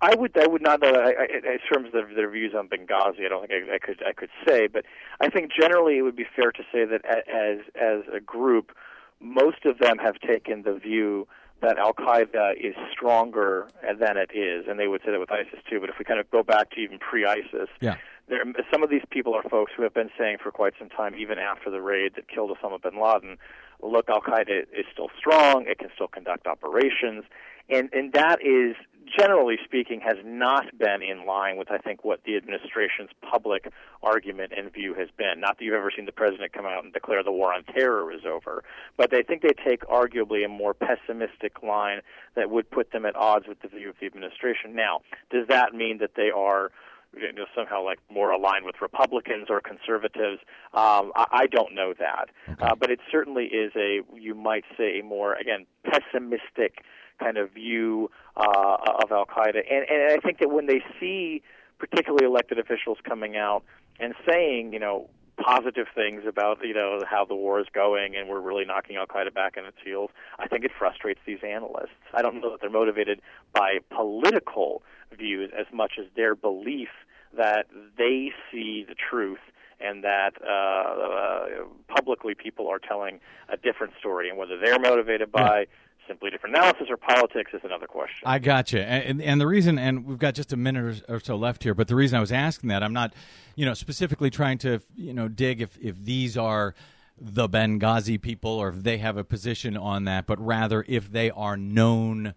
I would I would not know that I, I, in terms of their views on Benghazi. I don't think I, I could I could say, but I think generally it would be fair to say that as as a group, most of them have taken the view that Al Qaeda is stronger than it is, and they would say that with ISIS too. But if we kind of go back to even pre-ISIS, yeah there, some of these people are folks who have been saying for quite some time, even after the raid that killed Osama bin Laden, look, Al Qaeda is still strong. It can still conduct operations, and and that is generally speaking has not been in line with I think what the administration's public argument and view has been. Not that you've ever seen the president come out and declare the war on terror is over, but they think they take arguably a more pessimistic line that would put them at odds with the view of the administration. Now, does that mean that they are you know, somehow like more aligned with Republicans or conservatives. Um, I, I don't know that, uh, but it certainly is a you might say a more again pessimistic kind of view uh, of Al Qaeda, and, and I think that when they see particularly elected officials coming out and saying, you know, positive things about you know how the war is going and we're really knocking Al Qaeda back in its heels. I think it frustrates these analysts. I don't know that they're motivated by political views as much as their belief that they see the truth and that uh, uh, publicly people are telling a different story, and whether they're motivated by simply different analysis or politics is another question. I got you. And, and the reason, and we've got just a minute or so left here, but the reason I was asking that, I'm not, you know, specifically trying to, you know, dig if, if these are the Benghazi people or if they have a position on that, but rather if they are known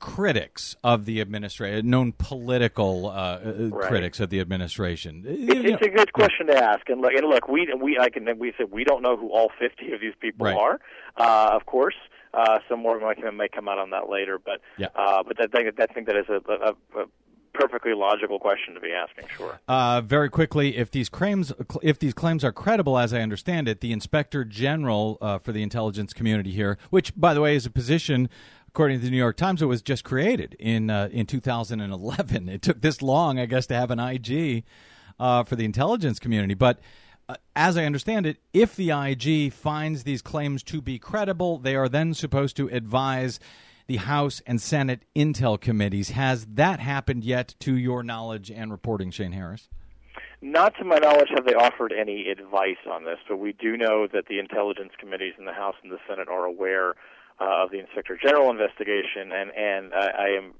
critics of the administration, known political uh, Right. critics of the administration. It's, it's a good question to ask, and look, and look, we we I can we said we don't know who all fifty of these people Right. are. Uh, of course, uh, some more might may come out on that later, but Yeah. uh, but that, that, I think that is a, a, a perfectly logical question to be asking. Sure. Uh, very quickly, if these claims if these claims are credible, as I understand it, the Inspector General uh, for the intelligence community here, which by the way is a position, according to the New York Times, it was just created in uh, in 2011. It took this long, I guess, to have an IG uh, for the intelligence community, but. Uh, as I understand it, if the IG finds these claims to be credible, they are then supposed to advise the House and Senate intel committees. Has that happened yet, to your knowledge and reporting, Shane Harris? Not to my knowledge have they offered any advice on this, but we do know that the intelligence committees in the House and the Senate are aware uh, of the Inspector General investigation, and and I, I am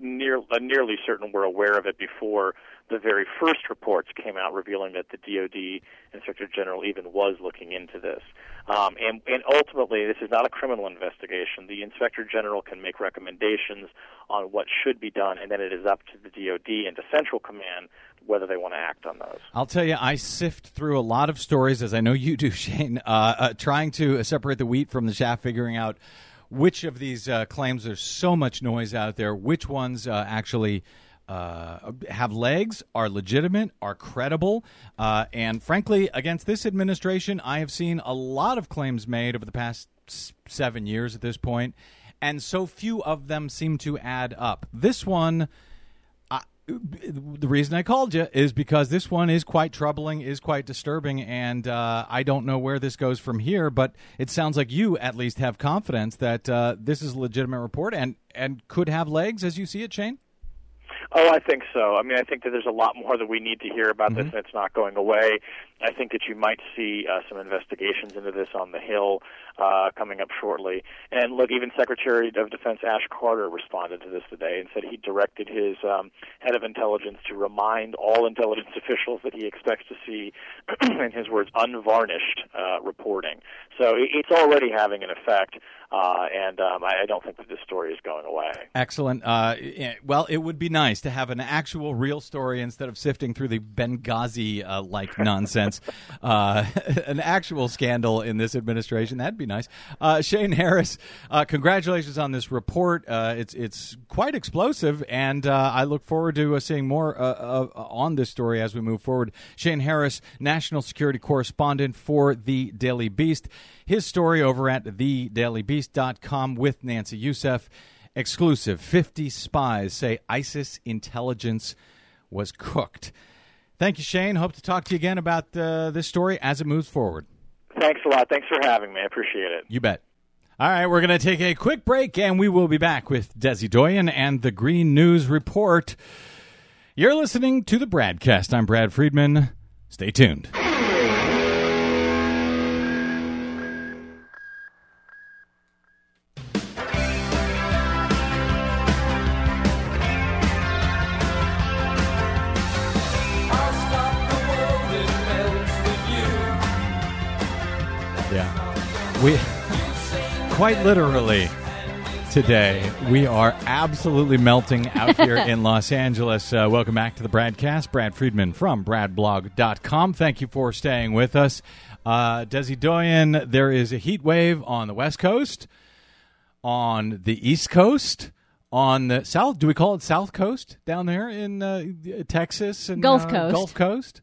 near uh, nearly certain we're aware of it before the very first reports came out revealing that the DoD Inspector General even was looking into this. Um, and, and ultimately, this is not a criminal investigation. The Inspector General can make recommendations on what should be done, and then it is up to the DoD and to Central Command whether they want to act on those. I'll tell you, I sift through a lot of stories, as I know you do, *laughs* Shane, uh, uh, trying to separate the wheat from the chaff, figuring out which of these uh, claims there's so much noise out there, which ones uh, actually. Uh, have legs, are legitimate, are credible, uh, and frankly, against this administration, I have seen a lot of claims made over the past seven years at this point, and so few of them seem to add up. This one, the reason I called you is because this one is quite troubling, is quite disturbing, and uh, I don't know where this goes from here. But it sounds like you at least have confidence that uh, this is a legitimate report and and could have legs as you see it, Shane. Oh, I think so. I mean, I think that there's a lot more that we need to hear about this, Mhm. and it's not going away. I think that you might see uh, some investigations into this on the Hill uh, coming up shortly. And look, even Secretary of Defense Ash Carter responded to this today and said he directed his um, head of intelligence to remind all intelligence *laughs* officials that he expects to see, *clears throat* in his words, unvarnished uh, reporting. So it's already having an effect, uh, and um, I don't think that this story is going away. Excellent. Uh, well, it would be nice to have an actual, real story instead of sifting through the Benghazi uh, like nonsense. *laughs* Uh, *laughs* an actual scandal in this administration. That'd be nice. Uh, Shane Harris, uh, congratulations on this report. Uh, it's it's quite explosive, and uh, I look forward to uh, seeing more on this story as we move forward. Shane Harris, national security correspondent for the Daily Beast. His story over at thedailybeast.com with Nancy Youssef. Exclusive 50 spies say ISIS intelligence was cooked. Thank you, Shane. Hope to talk to you again about uh, this story as it moves forward. Thanks a lot. Thanks for having me. I appreciate it. You bet. All right, we're going to take a quick break and we will be back with Desi Doyen and the Green News Report. You're listening to the BradCast. I'm Brad Friedman. Stay tuned. We quite literally today we are absolutely melting out here *laughs* in Los Angeles. Uh, welcome back to the BradCast, Brad Friedman from bradblog.com. Thank you for staying with us. Uh, Desi Doyen, there is a heat wave on the West Coast, on the East Coast, on the South. Do we call it South Coast down there in uh, Texas and Gulf uh, Coast. Gulf Coast?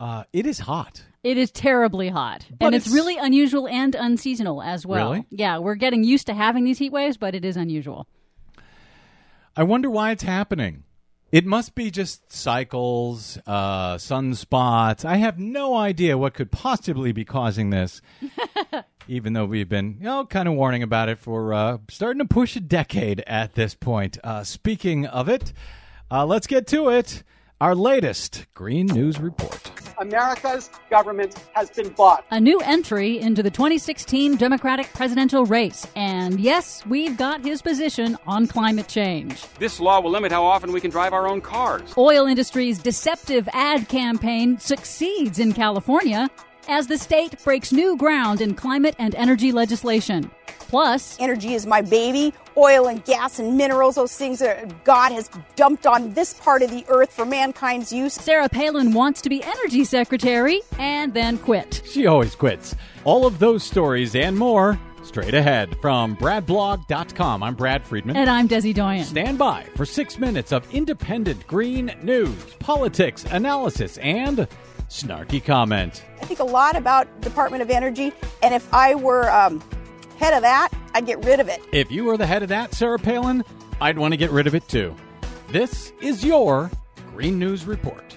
Uh, it is hot. It is terribly hot, But and it's, it's- really unusual and unseasonal as well. Really? Yeah, we're getting used to having these heat waves, but it is unusual. I wonder why it's happening. It must be just cycles, uh, sunspots. I have no idea what could possibly be causing this. *laughs* even though we've been, you know, kind of warning about it for uh, starting to push a decade at this point. Uh, speaking of it, uh, let's get to it. Our latest Green News Report. America's government has been bought. A new entry into the 2016 Democratic presidential race. And yes, we've got his position on climate change. This law will limit how often we can drive our own cars. Oil industry's deceptive ad campaign succeeds in California as the state breaks new ground in climate and energy legislation. Plus, energy is my baby. Oil and gas and minerals, those things that God has dumped on this part of the earth for mankind's use. Sarah Palin wants to be energy secretary and then quit. She always quits. All of those stories and more straight ahead from bradblog.com. I'm Brad Friedman. And I'm Desi Doyen. Stand by for six minutes of independent green news, politics, analysis, and snarky comment. I think a lot about Department of Energy, and if I were um, head of that, I'd get rid of it. If you were the head of that, Sarah Palin, I'd want to get rid of it too. This is your Green News Report.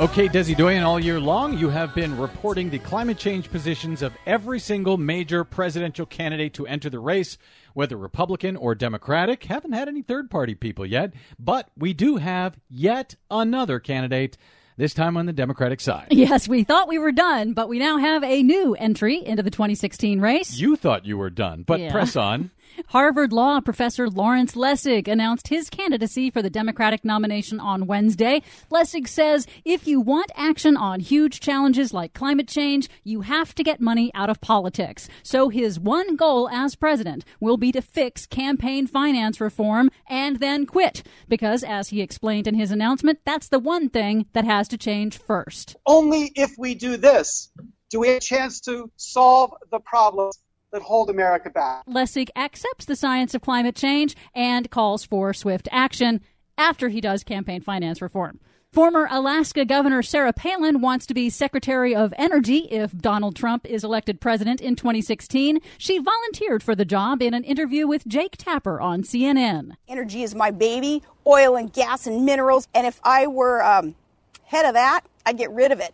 Okay, Desi Doyen, all year long, you have been reporting the climate change positions of every single major presidential candidate to enter the race, whether Republican or Democratic. Haven't had any third party people yet, but we do have yet another candidate this time on the Democratic side. Yes, we thought we were done, but we now have a new entry into the 2016 race. You thought you were done, but Yeah. press on. *laughs* Harvard Law professor Lawrence Lessig announced his candidacy for the Democratic nomination on Wednesday. Lessig says if you want action on huge challenges like climate change, you have to get money out of politics. So his one goal as president will be to fix campaign finance reform and then quit. Because, as he explained in his announcement, that's the one thing that has to change first. Only if we do this do we have a chance to solve the problems that hold America back. Lessig accepts the science of climate change and calls for swift action after he does campaign finance reform. Former Alaska Governor Sarah Palin wants to be Secretary of Energy if Donald Trump is elected president in 2016. She volunteered for the job in an interview with Jake Tapper on CNN. Energy is my baby. Oil and gas and minerals. And if I were um, head of that, I'd get rid of it.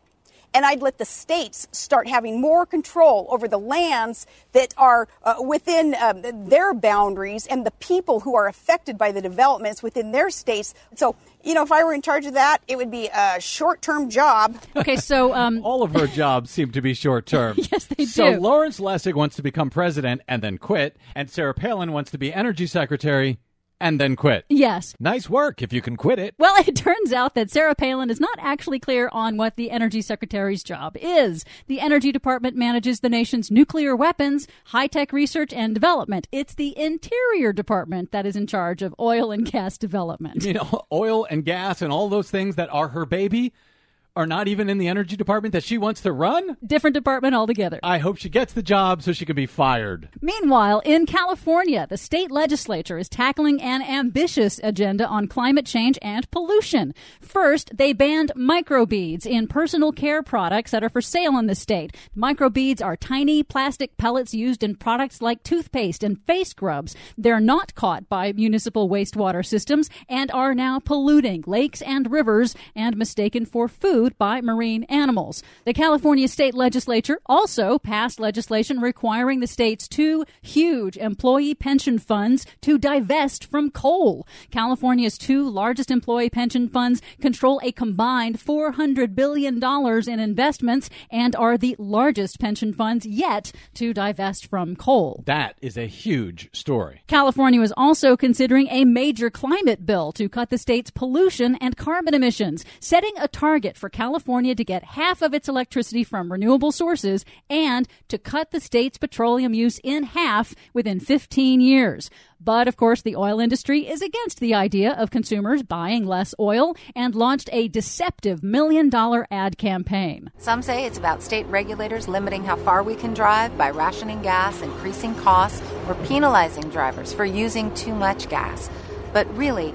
And I'd let the states start having more control over the lands that are uh, within um, their boundaries and the people who are affected by the developments within their states. So, you know, if I were in charge of that, it would be a short term job. Okay, so um, *laughs* all of her jobs seem to be short term. *laughs* yes, they So do. Lawrence Lessig wants to become president and then quit, and Sarah Palin wants to be energy secretary and then quit. Yes. Nice work if you can quit it. Well, *laughs* it turns out that Sarah Palin is not actually clear on what the Energy Secretary's job is. The Energy Department manages the nation's nuclear weapons, high tech research, and development. It's the Interior Department that is in charge of oil and gas development. You know, oil and gas and all those things that are her baby are not even in the energy department that she wants to run. Different department altogether. I hope she gets the job so she can be fired. Meanwhile, in California, the state legislature is tackling an ambitious agenda on climate change and pollution. First, they banned microbeads in personal care products that are for sale in the state. Microbeads are tiny plastic pellets used in products like toothpaste and face scrubs. They're not caught by municipal wastewater systems and are now polluting lakes and rivers and mistaken for food by marine animals. The California state legislature also passed legislation requiring the state's two huge employee pension funds to divest from coal. California's two largest employee pension funds control a combined $400 billion in investments and are the largest pension funds yet to divest from coal. That is a huge story. California was also considering a major climate bill to cut the state's pollution and carbon emissions, setting a target for California to get half of its electricity from renewable sources and to cut the state's petroleum use in half within 15 years. But of course, the oil industry is against the idea of consumers buying less oil and launched a deceptive million dollar ad campaign. Some say it's about state regulators limiting how far we can drive by rationing gas, increasing costs, or penalizing drivers for using too much gas. But really,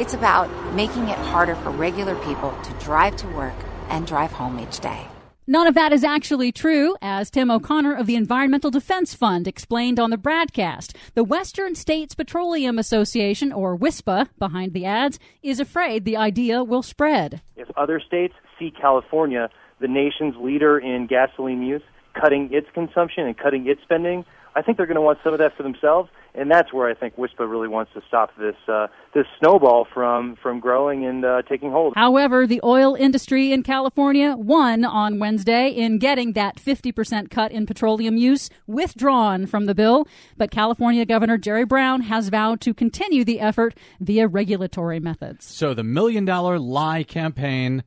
it's about making it harder for regular people to drive to work and drive home each day. None of that is actually true, as Tim O'Connor of the Environmental Defense Fund explained on the BradCast. The Western States Petroleum Association, or WSPA, behind the ads, is afraid the idea will spread. If other states see California, the nation's leader in gasoline use, cutting its consumption and cutting its spending, I think they're going to want some of that for themselves, and that's where I think WSPA really wants to stop this uh, this snowball from from growing and uh, taking hold. However, the oil industry in California won on Wednesday in getting that 50% cut in petroleum use withdrawn from the bill. But California Governor Jerry Brown has vowed to continue the effort via regulatory methods. So the million dollar lie campaign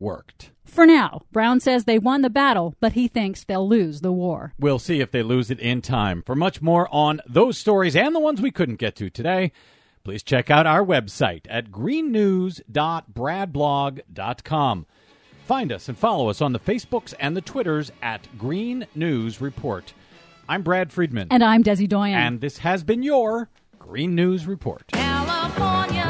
worked. For now, Brown says they won the battle, but he thinks they'll lose the war. We'll see if they lose it in time. For much more on those stories and the ones we couldn't get to today, please check out our website at greennews.bradblog.com. Find us and follow us on the Facebooks and the Twitters at Green News Report. I'm Brad Friedman. And I'm Desi Doyen. And this has been your Green News Report. California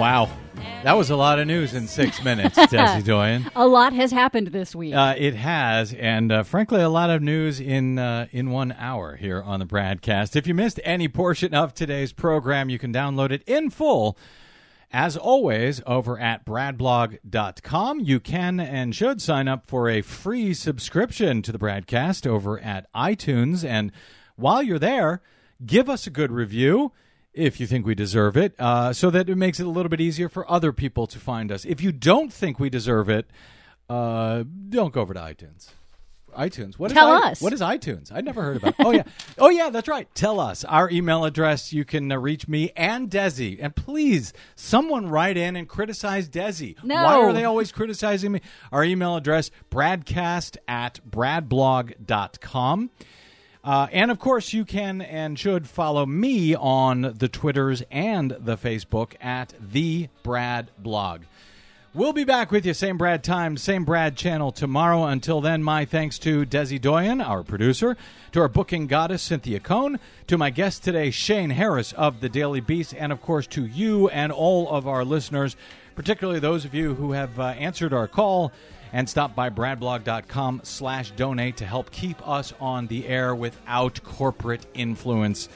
Wow. That was a lot of news in six *laughs* minutes, Desi Doyen. A lot has happened this week. Uh, it has, and uh, frankly, a lot of news in uh, in one hour here on the BradCast. If you missed any portion of today's program, you can download it in full. As always, over at bradblog.com, you can and should sign up for a free subscription to the BradCast over at iTunes. And while you're there, give us a good review if you think we deserve it, uh, so that it makes it a little bit easier for other people to find us. If you don't think we deserve it, uh, don't go over to iTunes. iTunes. What is Tell i- us. What is iTunes? I'd never heard about. it. Oh yeah. *laughs* Oh yeah. That's right. Tell us our email address. You can uh, reach me and Desi. And please, someone write in and criticize Desi. No. Why are they always criticizing me? Our email address: bradcast at bradblog.com. Uh, and of course, you can and should follow me on the Twitters and the Facebook at the Brad Blog. We'll be back with you, same Brad time, same Brad channel tomorrow. Until then, my thanks to Desi Doyen, our producer, to our booking goddess, Cynthia Cohn, to my guest today, Shane Harris of the Daily Beast, and of course to you and all of our listeners, particularly those of you who have uh, answered our call and stop by bradblog.com slash donate to help keep us on the air without corporate influence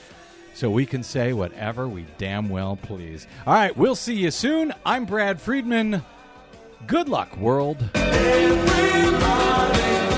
so we can say whatever we damn well please. All right, we'll see you soon. I'm Brad Friedman. Good luck, world. Everybody